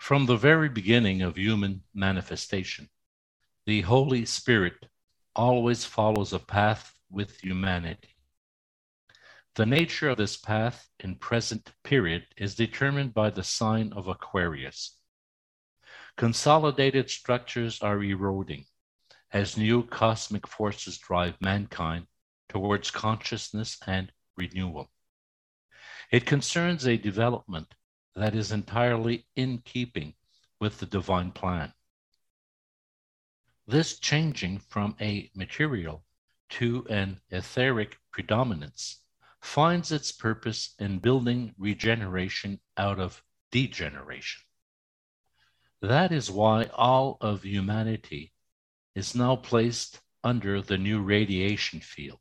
From the very beginning of human manifestation, the Holy Spirit always follows a path with humanity. The nature of this path in present period is determined by the sign of Aquarius. Consolidated structures are eroding as new cosmic forces drive mankind towards consciousness and renewal. It concerns a development that is entirely in keeping with the divine plan. This changing from a material to an etheric predominance finds its purpose in building regeneration out of degeneration. That is why all of humanity is now placed under the new radiation field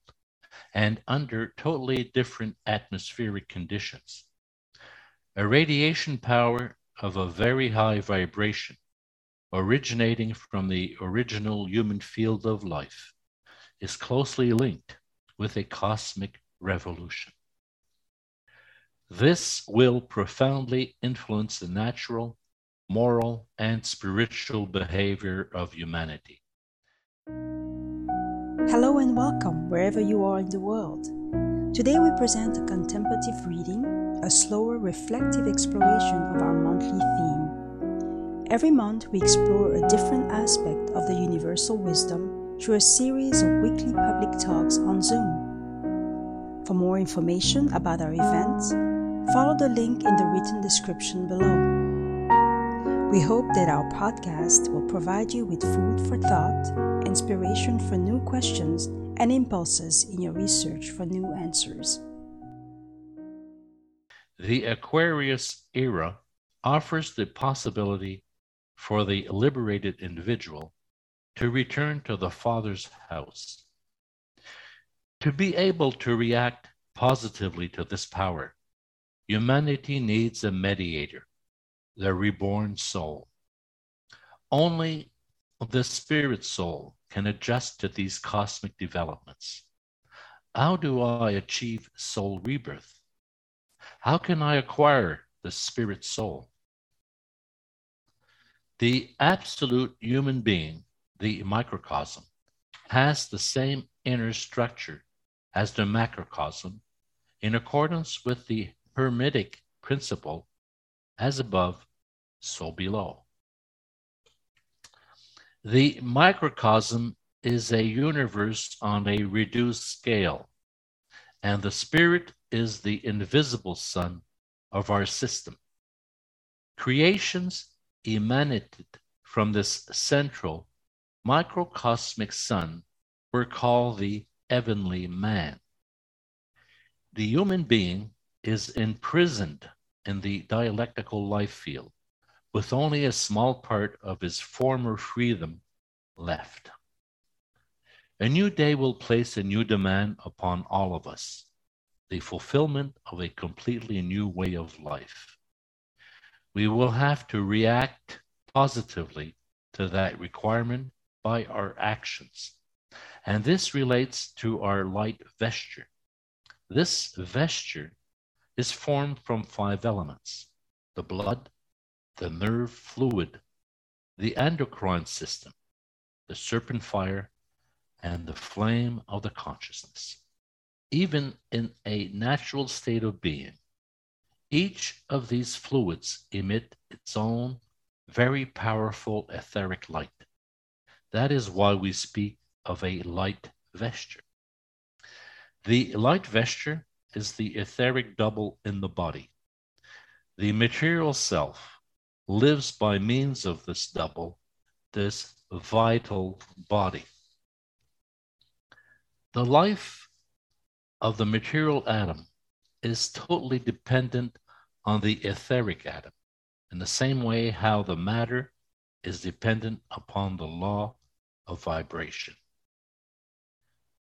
and under totally different atmospheric conditions. A radiation power of a very high vibration originating from the original human field of life is closely linked with a cosmic revolution. This will profoundly influence the natural, moral, and spiritual behavior of humanity. Hello and welcome wherever you are in the world. Today we present a contemplative reading, a slower reflective exploration of our monthly theme. Every month we explore a different aspect of the universal wisdom through a series of weekly public talks on Zoom. For more information about our events, follow the link in the written description below. We hope that our podcast will provide you with food for thought, inspiration for new questions, and impulses in your research for new answers. The Aquarius era offers the possibility for the liberated individual to return to the Father's house. To be able to react positively to this power, humanity needs a mediator the reborn soul. Only the spirit soul can adjust to these cosmic developments. How do I achieve soul rebirth? How can I acquire the spirit soul? The absolute human being, the microcosm, has the same inner structure as the macrocosm in accordance with the Hermetic principle as above, so below. The microcosm is a universe on a reduced scale, and the spirit is the invisible sun of our system. Creations emanated from this central microcosmic sun were called the heavenly man. The human being is imprisoned in the dialectical life field with only a small part of his former freedom left. A new day will place a new demand upon all of us the fulfillment of a completely new way of life. We will have to react positively to that requirement by our actions. And this relates to our light vesture. This vesture is formed from five elements the blood, the nerve fluid, the endocrine system, the serpent fire, and the flame of the consciousness. Even in a natural state of being, each of these fluids emit its own very powerful etheric light. That is why we speak of a light vesture. The light vesture is the etheric double in the body. The material self lives by means of this double, this vital body. The life of the material atom is totally dependent on the etheric atom, in the same way how the matter is dependent upon the law of vibration.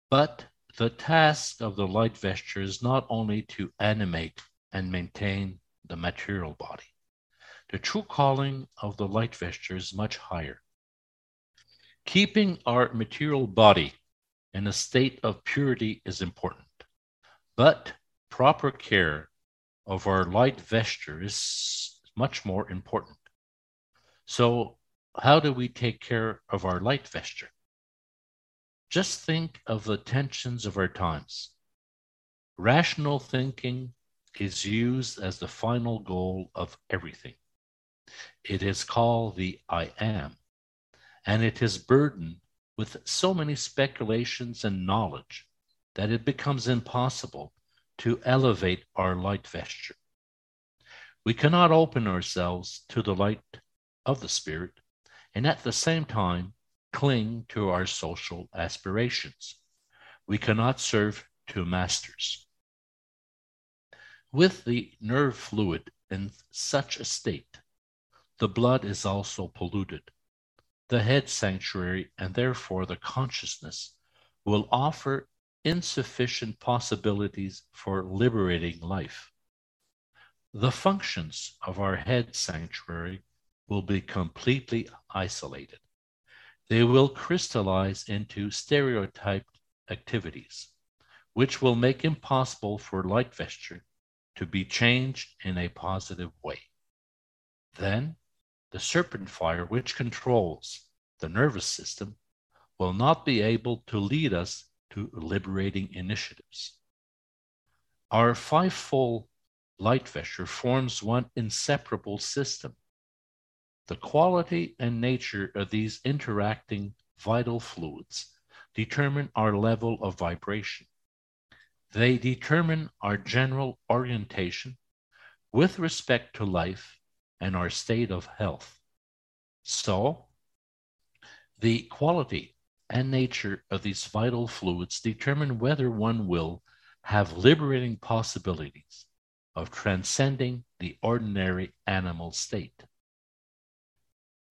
But the task of the light vesture is not only to animate and maintain the material body. The true calling of the light vesture is much higher. Keeping our material body in a state of purity is important, but proper care of our light vesture is much more important. So, how do we take care of our light vesture? Just think of the tensions of our times. Rational thinking is used as the final goal of everything. It is called the I am, and it is burdened with so many speculations and knowledge that it becomes impossible to elevate our light vesture. We cannot open ourselves to the light of the Spirit and at the same time cling to our social aspirations. We cannot serve two masters. With the nerve fluid in such a state, the blood is also polluted. The head sanctuary, and therefore the consciousness, will offer insufficient possibilities for liberating life. The functions of our head sanctuary will be completely isolated. They will crystallize into stereotyped activities, which will make impossible for light vesture to be changed in a positive way. Then the serpent fire, which controls the nervous system, will not be able to lead us to liberating initiatives. Our fivefold light vesture forms one inseparable system. The quality and nature of these interacting vital fluids determine our level of vibration. They determine our general orientation with respect to life and our state of health. So, the quality and nature of these vital fluids determine whether one will have liberating possibilities of transcending the ordinary animal state.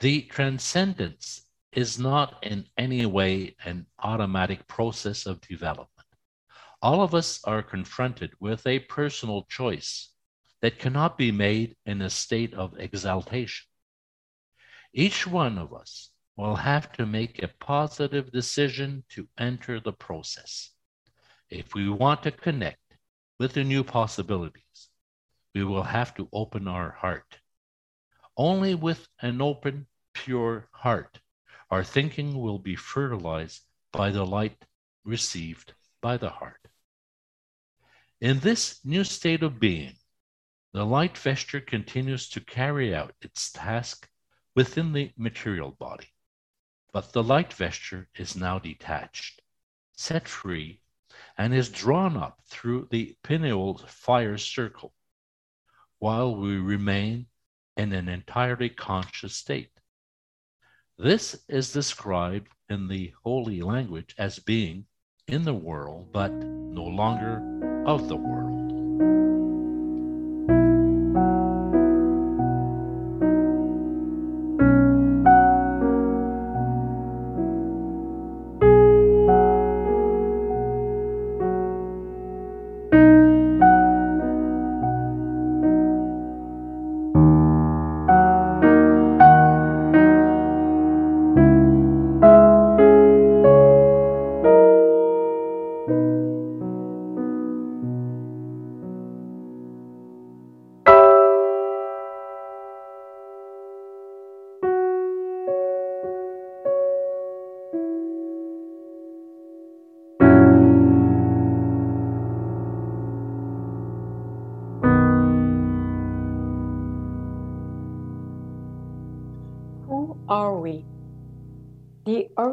The transcendence is not in any way an automatic process of development. All of us are confronted with a personal choice that cannot be made in a state of exaltation. Each one of us will have to make a positive decision to enter the process. If we want to connect with the new possibilities, we will have to open our heart. Only with an open, pure heart, our thinking will be fertilized by the light received by the heart. In this new state of being, the light vesture continues to carry out its task within the material body. But the light vesture is now detached, set free, and is drawn up through the pineal fire circle, while we remain in an entirely conscious state. This is described in the holy language as being in the world, but no longer of the world.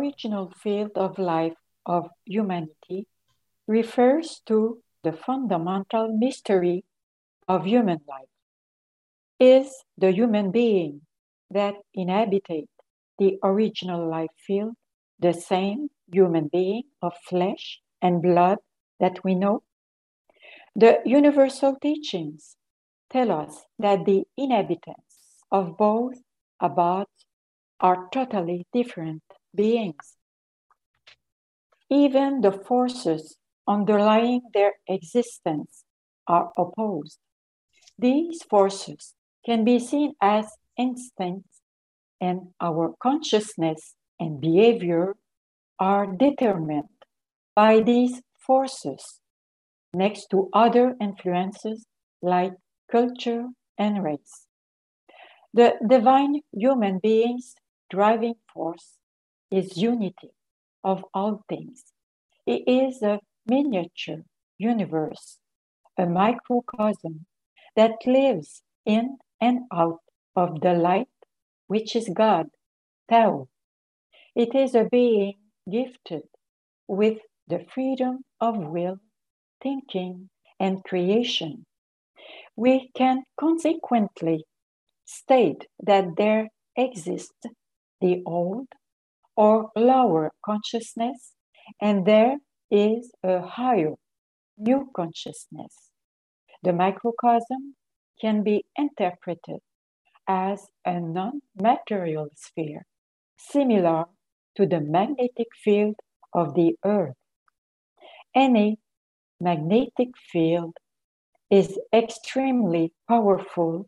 Original field of life of humanity refers to the fundamental mystery of human life. Is the human being that inhabited the original life field the same human being of flesh and blood that we know? The universal teachings tell us that the inhabitants of both abodes are totally different beings. Even the forces underlying their existence are opposed. These forces can be seen as instincts, and our consciousness and behavior are determined by these forces, next to other influences like culture and race. The divine human being's driving force is unity of all things. It is a miniature universe, a microcosm that lives in and out of the light, which is God, Tao. It is a being gifted with the freedom of will, thinking, and creation. We can consequently state that there exists the old or lower consciousness, and there is a higher new consciousness. The microcosm can be interpreted as a non material sphere, similar to the magnetic field of the Earth. Any magnetic field is extremely powerful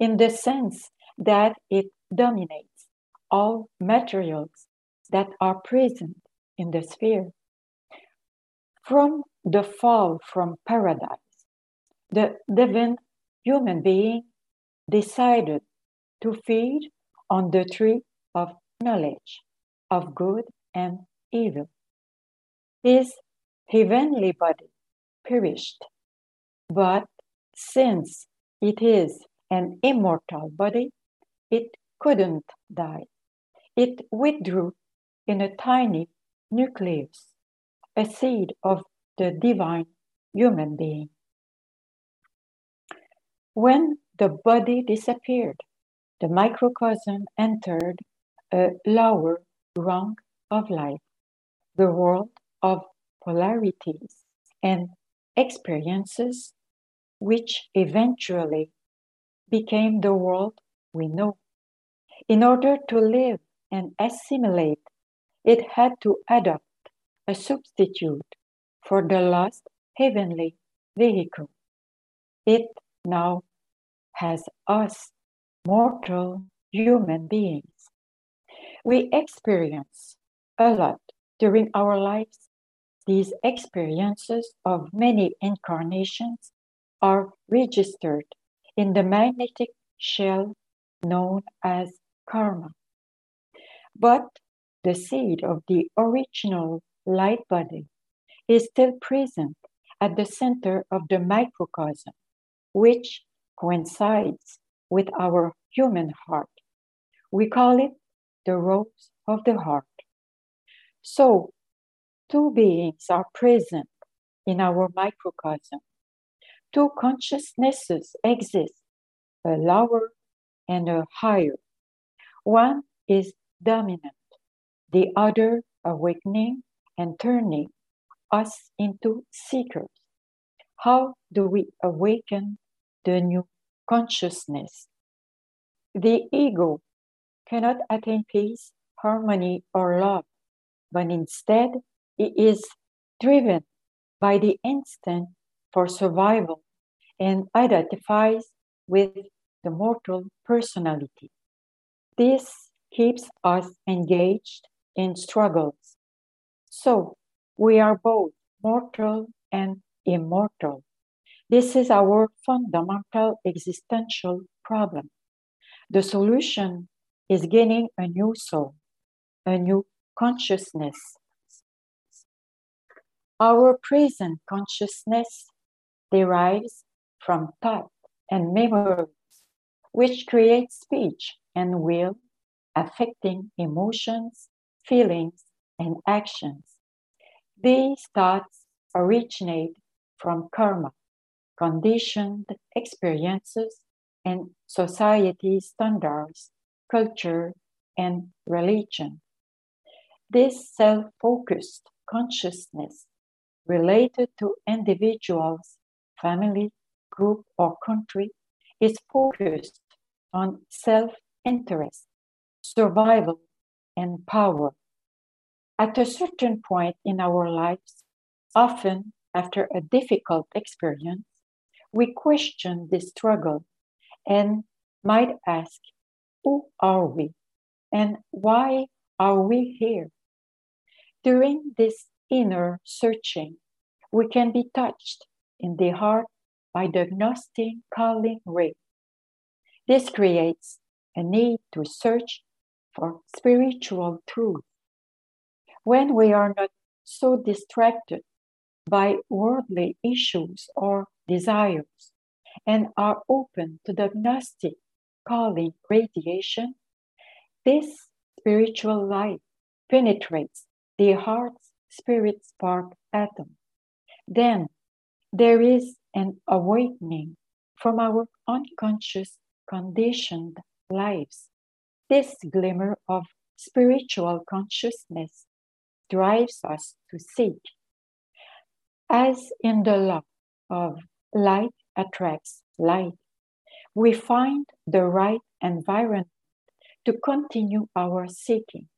in the sense that it dominates all materials that are present in the sphere. From the fall from paradise, the divine human being decided to feed on the tree of knowledge of good and evil. His heavenly body perished, but since it is an immortal body, it couldn't die. It withdrew in a tiny nucleus, a seed of the divine human being. When the body disappeared, the microcosm entered a lower rung of life, the world of polarities and experiences, which eventually became the world we know. In order to live and assimilate, it had to adopt a substitute for the lost heavenly vehicle. It now has us, mortal human beings. We experience a lot during our lives. These experiences of many incarnations are registered in the magnetic shell known as karma. But the seed of the original light body is still present at the center of the microcosm, which coincides with our human heart. We call it the rose of the heart. So, two beings are present in our microcosm two consciousnesses exist a lower and a higher. One is dominant, the other awakening and turning us into seekers. How do we awaken the new consciousness? The ego cannot attain peace, harmony, or love, but instead it is driven by the instinct for survival and identifies with the mortal personality. This keeps us engaged in struggles. So we are both mortal and immortal. This is our fundamental existential problem. The solution is gaining a new soul, a new consciousness. Our present consciousness derives from thought and memories, which create speech and will, affecting emotions, feelings, and actions. These thoughts originate from karma, conditioned experiences, and society standards, culture, and religion. This self focused consciousness related to individuals, family, group, or country is focused on self interest, survival, and power. At a certain point in our lives, often after a difficult experience, we question this struggle and might ask, Who are we? And why are we here? During this inner searching, we can be touched in the heart by the Gnostic calling ray. This creates a need to search for spiritual truth. When we are not so distracted by worldly issues or desires and are open to the Gnostic calling radiation, this spiritual light penetrates the heart's spirit spark atom. Then there is an awakening from our unconscious conditioned lives. This glimmer of spiritual consciousness drives us to seek. As in the law of light attracts light, we find the right environment to continue our seeking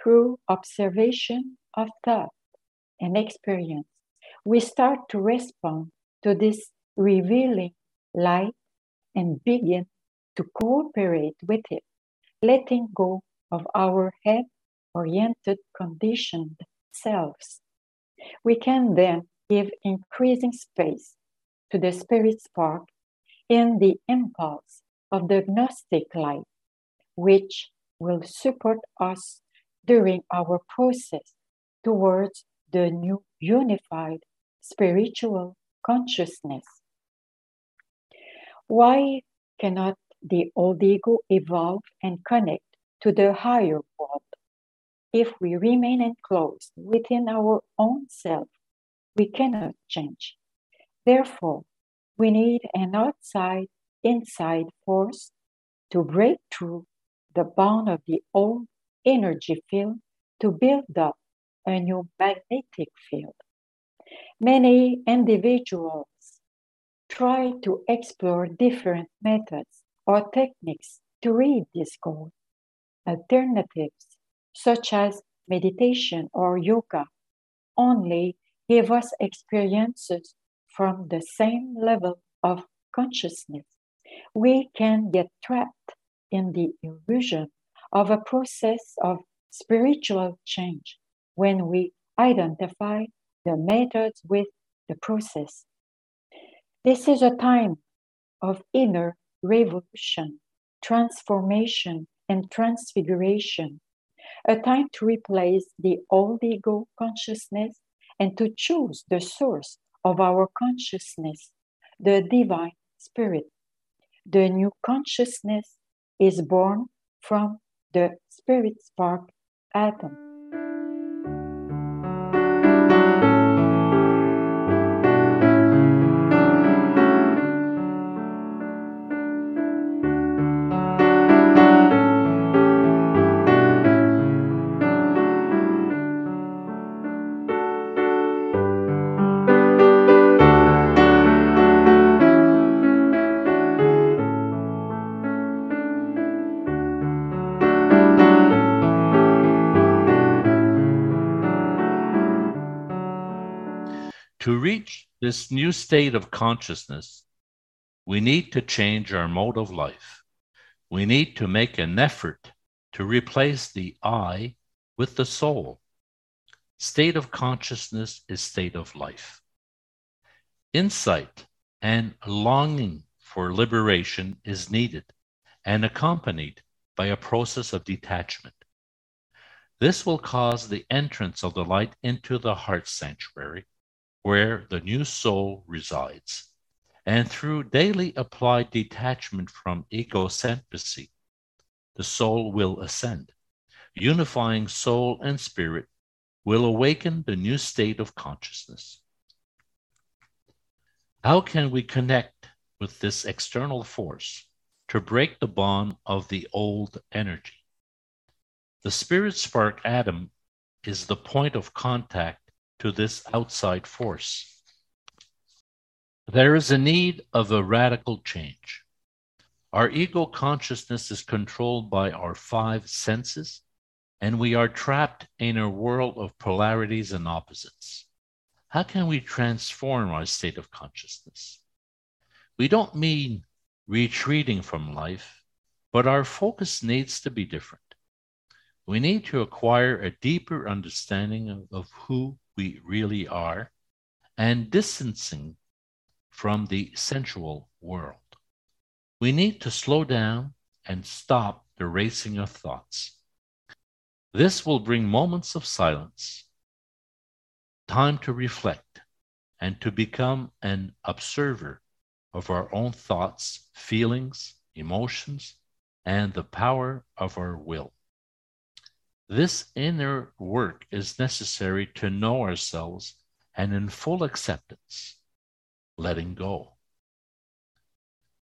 through observation of thought and experience. We start to respond to this revealing light and begin to cooperate with it, letting go of our head oriented conditioned selves. We can then give increasing space to the spirit spark in the impulse of the Gnostic light, which will support us during our process towards the new unified spiritual consciousness. Why cannot the old ego evolve and connect to the higher world? If we remain enclosed within our own self, we cannot change. Therefore, we need an outside inside force to break through the bound of the old energy field to build up a new magnetic field. Many individuals try to explore different methods or techniques to read this goal. Alternatives, such as meditation or yoga, only give us experiences from the same level of consciousness. We can get trapped in the illusion of a process of spiritual change when we identify the methods with the process. This is a time of inner revolution, transformation, and transfiguration, a time to replace the old ego consciousness and to choose the source of our consciousness, the divine spirit. The new consciousness is born from the spirit spark atom. This new state of consciousness, we need to change our mode of life. We need to make an effort to replace the I with the soul. State of consciousness is state of life. Insight and longing for liberation is needed and accompanied by a process of detachment. This will cause the entrance of the light into the heart sanctuary where the new soul resides. And through daily applied detachment from egocentricity, the soul will ascend. Unifying soul and spirit will awaken the new state of consciousness. How can we connect with this external force to break the bond of the old energy? The spirit spark atom is the point of contact to this outside force. There is a need of a radical change. Our ego consciousness is controlled by our five senses, and we are trapped in a world of polarities and opposites. How can we transform our state of consciousness? We don't mean retreating from life, but our focus needs to be different. We need to acquire a deeper understanding of, of who we really are and distancing from the sensual world. We need to slow down and stop the racing of thoughts. This will bring moments of silence, time to reflect, and to become an observer of our own thoughts, feelings, emotions, and the power of our will. This inner work is necessary to know ourselves and in full acceptance, letting go.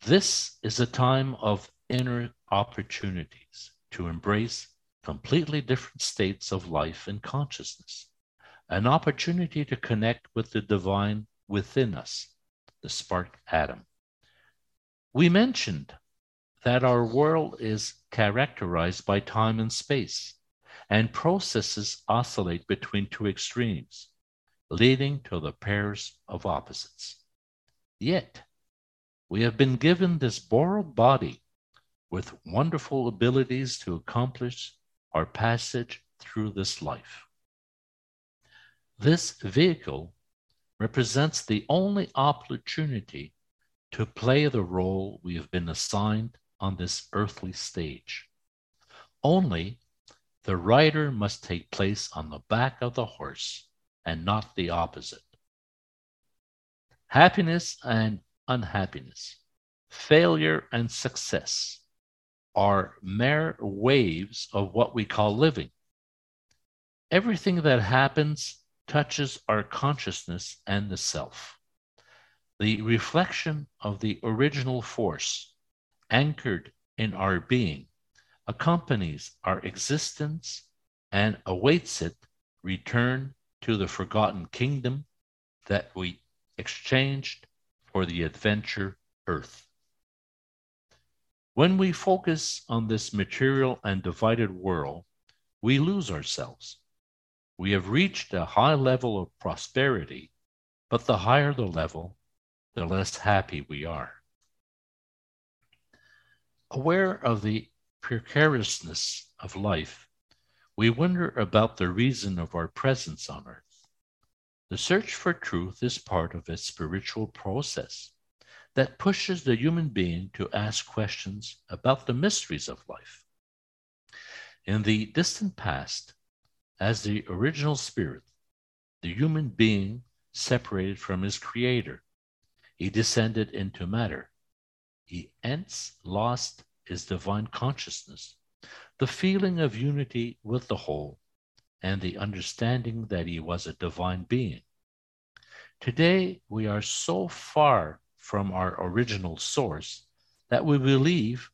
This is a time of inner opportunities to embrace completely different states of life and consciousness, an opportunity to connect with the divine within us, the spark atom. We mentioned that our world is characterized by time and space, and processes oscillate between two extremes, leading to the pairs of opposites. Yet, we have been given this borrowed body with wonderful abilities to accomplish our passage through this life. This vehicle represents the only opportunity to play the role we have been assigned on this earthly stage. Only the rider must take place on the back of the horse and not the opposite. Happiness and unhappiness, failure and success are mere waves of what we call living. Everything that happens touches our consciousness and the self. The reflection of the original force anchored in our being accompanies our existence and awaits it return to the forgotten kingdom that we exchanged for the adventure earth. When we focus on this material and divided world, we lose ourselves. We have reached a high level of prosperity, but the higher the level, the less happy we are. Aware of the precariousness of life, we wonder about the reason of our presence on earth. The search for truth is part of a spiritual process that pushes the human being to ask questions about the mysteries of life. In the distant past, as the original spirit, the human being separated from his creator, he descended into matter. He hence lost is divine consciousness, the feeling of unity with the whole, and the understanding that he was a divine being. Today, we are so far from our original source that we believe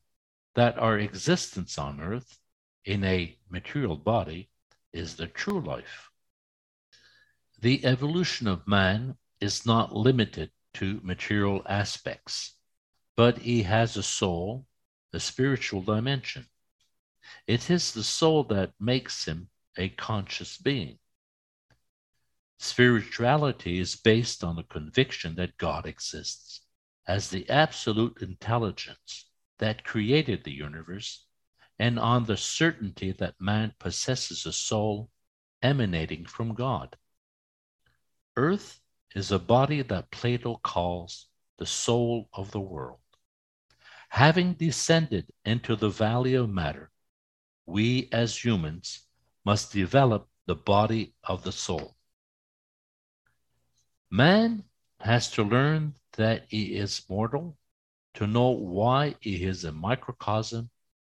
that our existence on earth in a material body is the true life. The evolution of man is not limited to material aspects, but he has a soul the spiritual dimension. It is the soul that makes him a conscious being. Spirituality is based on the conviction that God exists as the absolute intelligence that created the universe and on the certainty that man possesses a soul emanating from God. Earth is a body that Plato calls the soul of the world. Having descended into the valley of matter, we as humans must develop the body of the soul. Man has to learn that he is mortal, to know why he is a microcosm,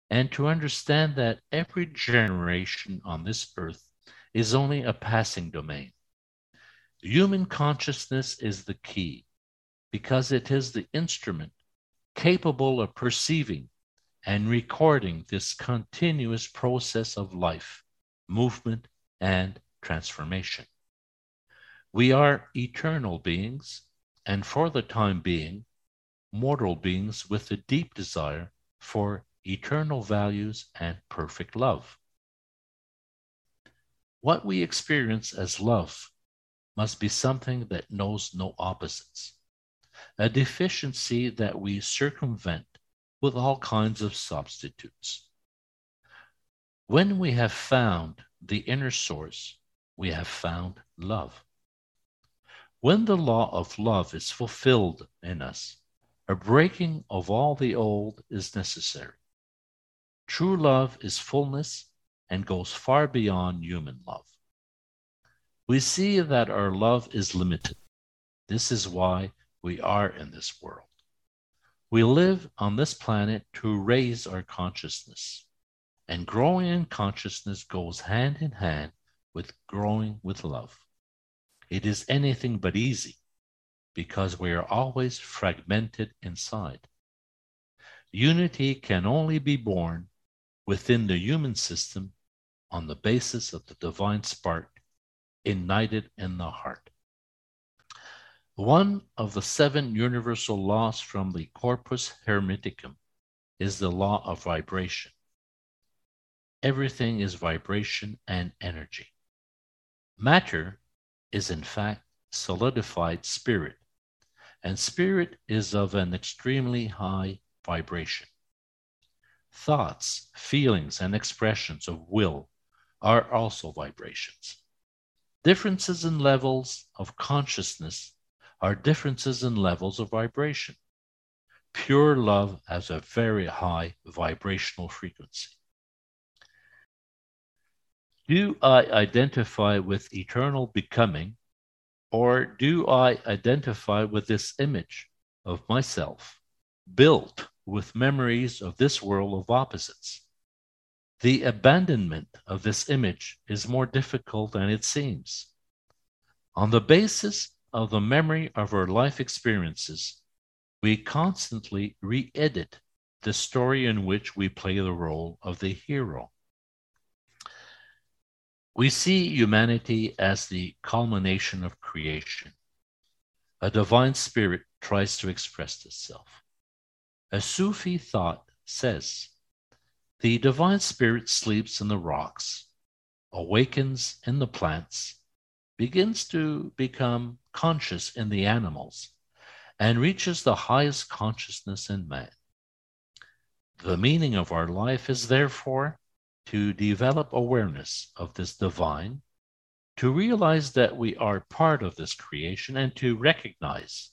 and to understand that every generation on this earth is only a passing domain. Human consciousness is the key because it is the instrument capable of perceiving and recording this continuous process of life, movement, and transformation. We are eternal beings, and for the time being, mortal beings with a deep desire for eternal values and perfect love. What we experience as love must be something that knows no opposites a deficiency that we circumvent with all kinds of substitutes. When we have found the inner source, we have found love. When the law of love is fulfilled in us, a breaking of all the old is necessary. True love is fullness and goes far beyond human love. We see that our love is limited. This is why we are in this world. We live on this planet to raise our consciousness, and growing in consciousness goes hand in hand with growing with love. It is anything but easy because we are always fragmented inside. Unity can only be born within the human system on the basis of the divine spark ignited in the heart. One of the seven universal laws from the Corpus Hermeticum is the law of vibration. Everything is vibration and energy. Matter is, in fact, solidified spirit, and spirit is of an extremely high vibration. Thoughts, feelings, and expressions of will are also vibrations. Differences in levels of consciousness are differences in levels of vibration. Pure love has a very high vibrational frequency. Do I identify with eternal becoming, or do I identify with this image of myself, built with memories of this world of opposites? The abandonment of this image is more difficult than it seems. On the basis of the memory of our life experiences, we constantly re edit the story in which we play the role of the hero. We see humanity as the culmination of creation. A divine spirit tries to express itself. A Sufi thought says the divine spirit sleeps in the rocks, awakens in the plants, begins to become conscious in the animals, and reaches the highest consciousness in man. The meaning of our life is therefore to develop awareness of this divine, to realize that we are part of this creation, and to recognize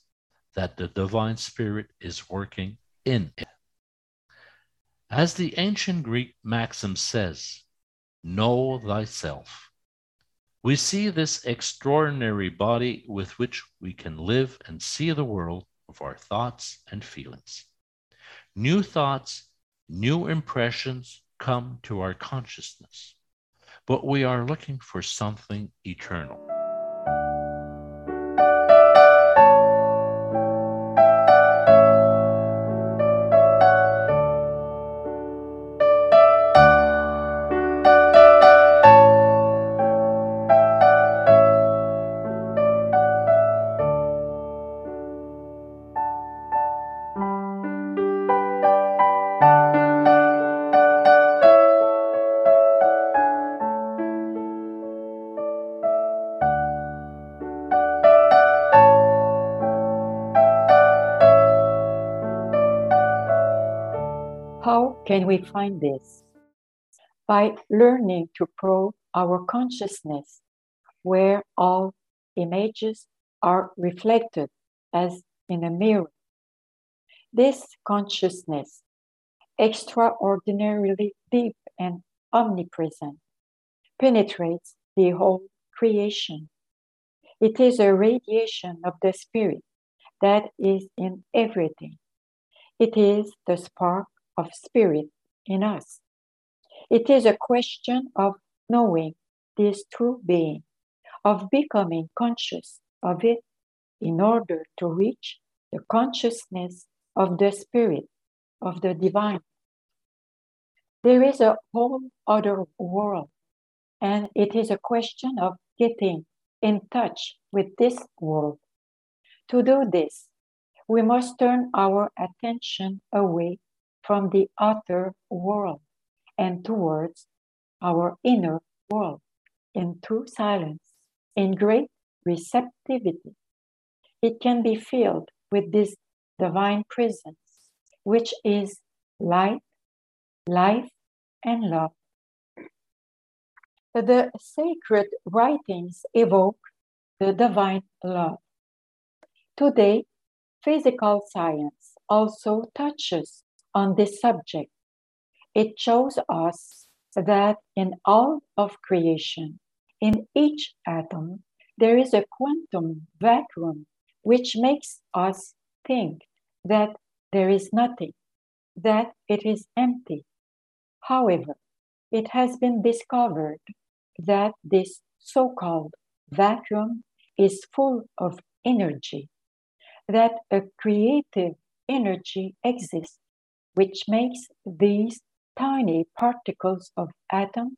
that the divine spirit is working in it. As the ancient Greek maxim says, know thyself. We see this extraordinary body with which we can live and see the world of our thoughts and feelings. New thoughts, new impressions come to our consciousness, but we are looking for something eternal. Can we find this? By learning to probe our consciousness, where all images are reflected as in a mirror. This consciousness, extraordinarily deep and omnipresent, penetrates the whole creation. It is a radiation of the Spirit that is in everything. It is the spark of spirit in us. It is a question of knowing this true being, of becoming conscious of it in order to reach the consciousness of the spirit, of the divine. There is a whole other world, and it is a question of getting in touch with this world. To do this, we must turn our attention away from the outer world and towards our inner world in true silence, in great receptivity. It can be filled with this divine presence, which is light, life, and love. The sacred writings evoke the divine love. Today, physical science also touches on this subject. it shows us that in all of creation, in each atom, there is a quantum vacuum which makes us think that there is nothing, that it is empty. However, it has been discovered that this so called vacuum is full of energy, that a creative energy exists which makes these tiny particles of atom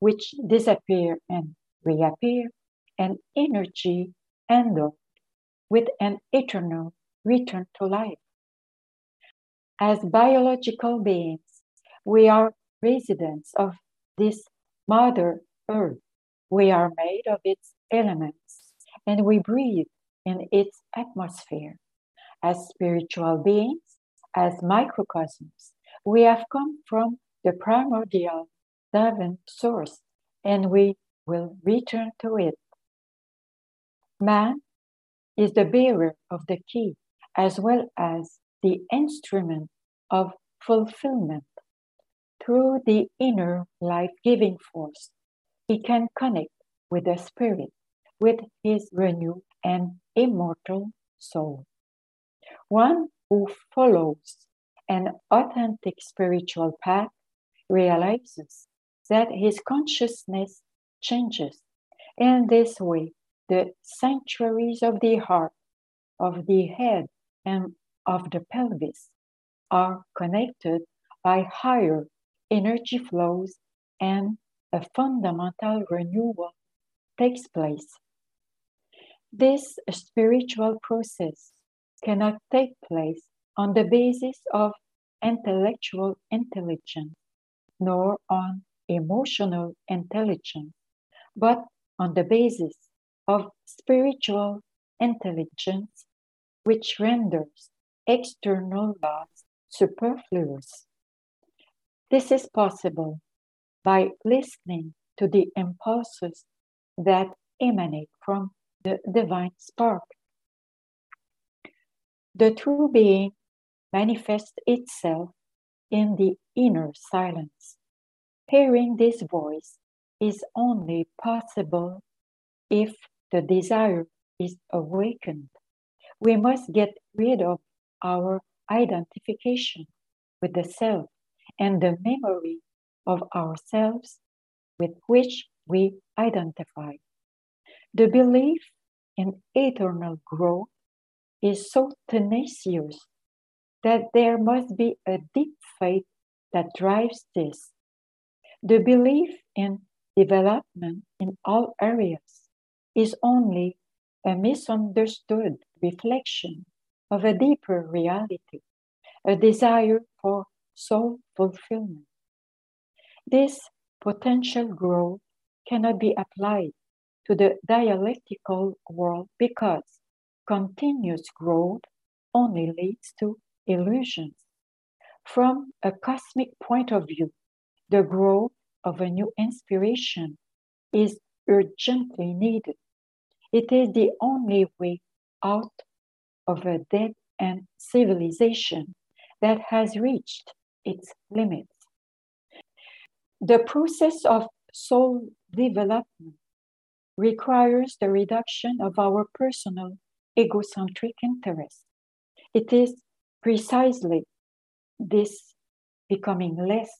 which disappear and reappear and energy endowed with an eternal return to life. As biological beings, we are residents of this Mother Earth. We are made of its elements and we breathe in its atmosphere. As spiritual beings, as microcosms, we have come from the primordial divine source and we will return to it. Man is the bearer of the key as well as the instrument of fulfillment. Through the inner life giving force, he can connect with the spirit, with his renewed and immortal soul. One who follows an authentic spiritual path realizes that his consciousness changes. In this way, the sanctuaries of the heart, of the head, and of the pelvis are connected by higher energy flows and a fundamental renewal takes place. This spiritual process cannot take place on the basis of intellectual intelligence, nor on emotional intelligence, but on the basis of spiritual intelligence, which renders external laws superfluous. This is possible by listening to the impulses that emanate from the divine spark the true being manifests itself in the inner silence. Hearing this voice is only possible if the desire is awakened. We must get rid of our identification with the self and the memory of ourselves with which we identify. The belief in eternal growth is so tenacious that there must be a deep faith that drives this. The belief in development in all areas is only a misunderstood reflection of a deeper reality, a desire for soul fulfillment. This potential growth cannot be applied to the dialectical world because continuous growth only leads to illusions. From a cosmic point of view, the growth of a new inspiration is urgently needed. It is the only way out of a dead end civilization that has reached its limits. The process of soul development requires the reduction of our personal egocentric interest. It is precisely this becoming less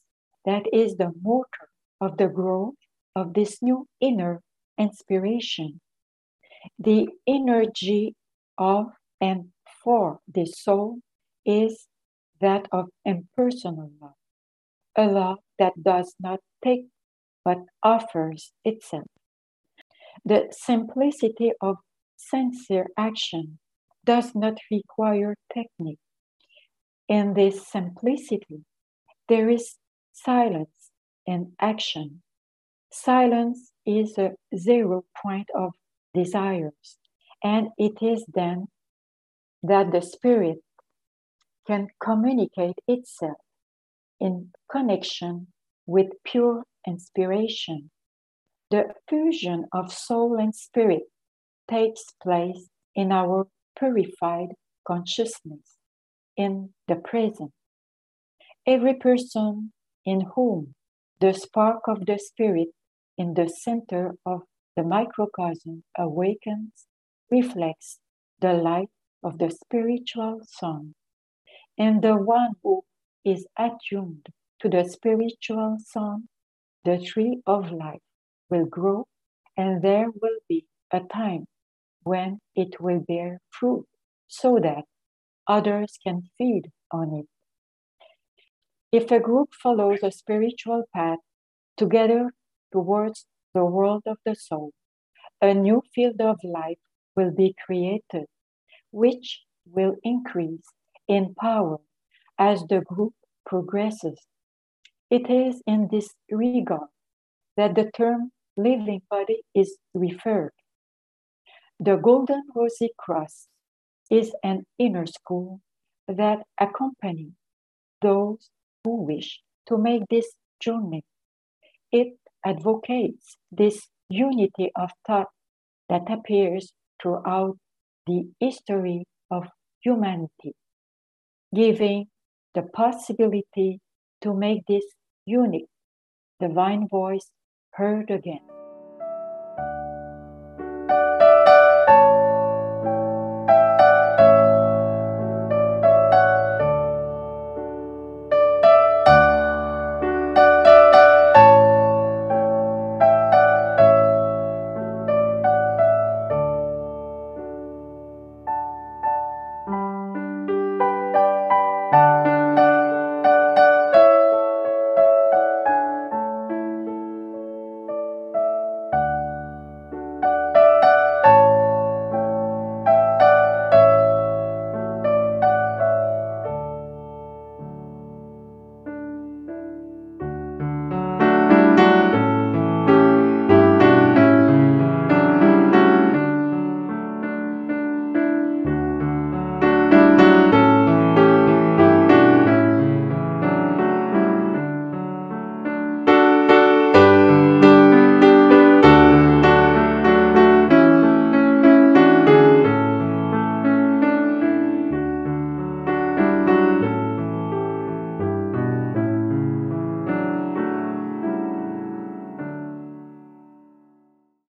that is the motor of the growth of this new inner inspiration. The energy of and for the soul is that of impersonal love, a love that does not take but offers itself. The simplicity of sincere action does not require technique. In this simplicity, there is silence in action. Silence is a zero point of desires, and it is then that the spirit can communicate itself in connection with pure inspiration. The fusion of soul and spirit takes place in our purified consciousness, in the present. Every person in whom the spark of the Spirit in the center of the microcosm awakens, reflects the light of the spiritual sun. And the one who is attuned to the spiritual sun, the tree of life will grow, and there will be a time when it will bear fruit so that others can feed on it. If a group follows a spiritual path together towards the world of the soul, a new field of life will be created, which will increase in power as the group progresses. It is in this regard that the term living body is referred. The Golden Rosy Cross is an inner school that accompanies those who wish to make this journey. It advocates this unity of thought that appears throughout the history of humanity, giving the possibility to make this unique divine voice heard again.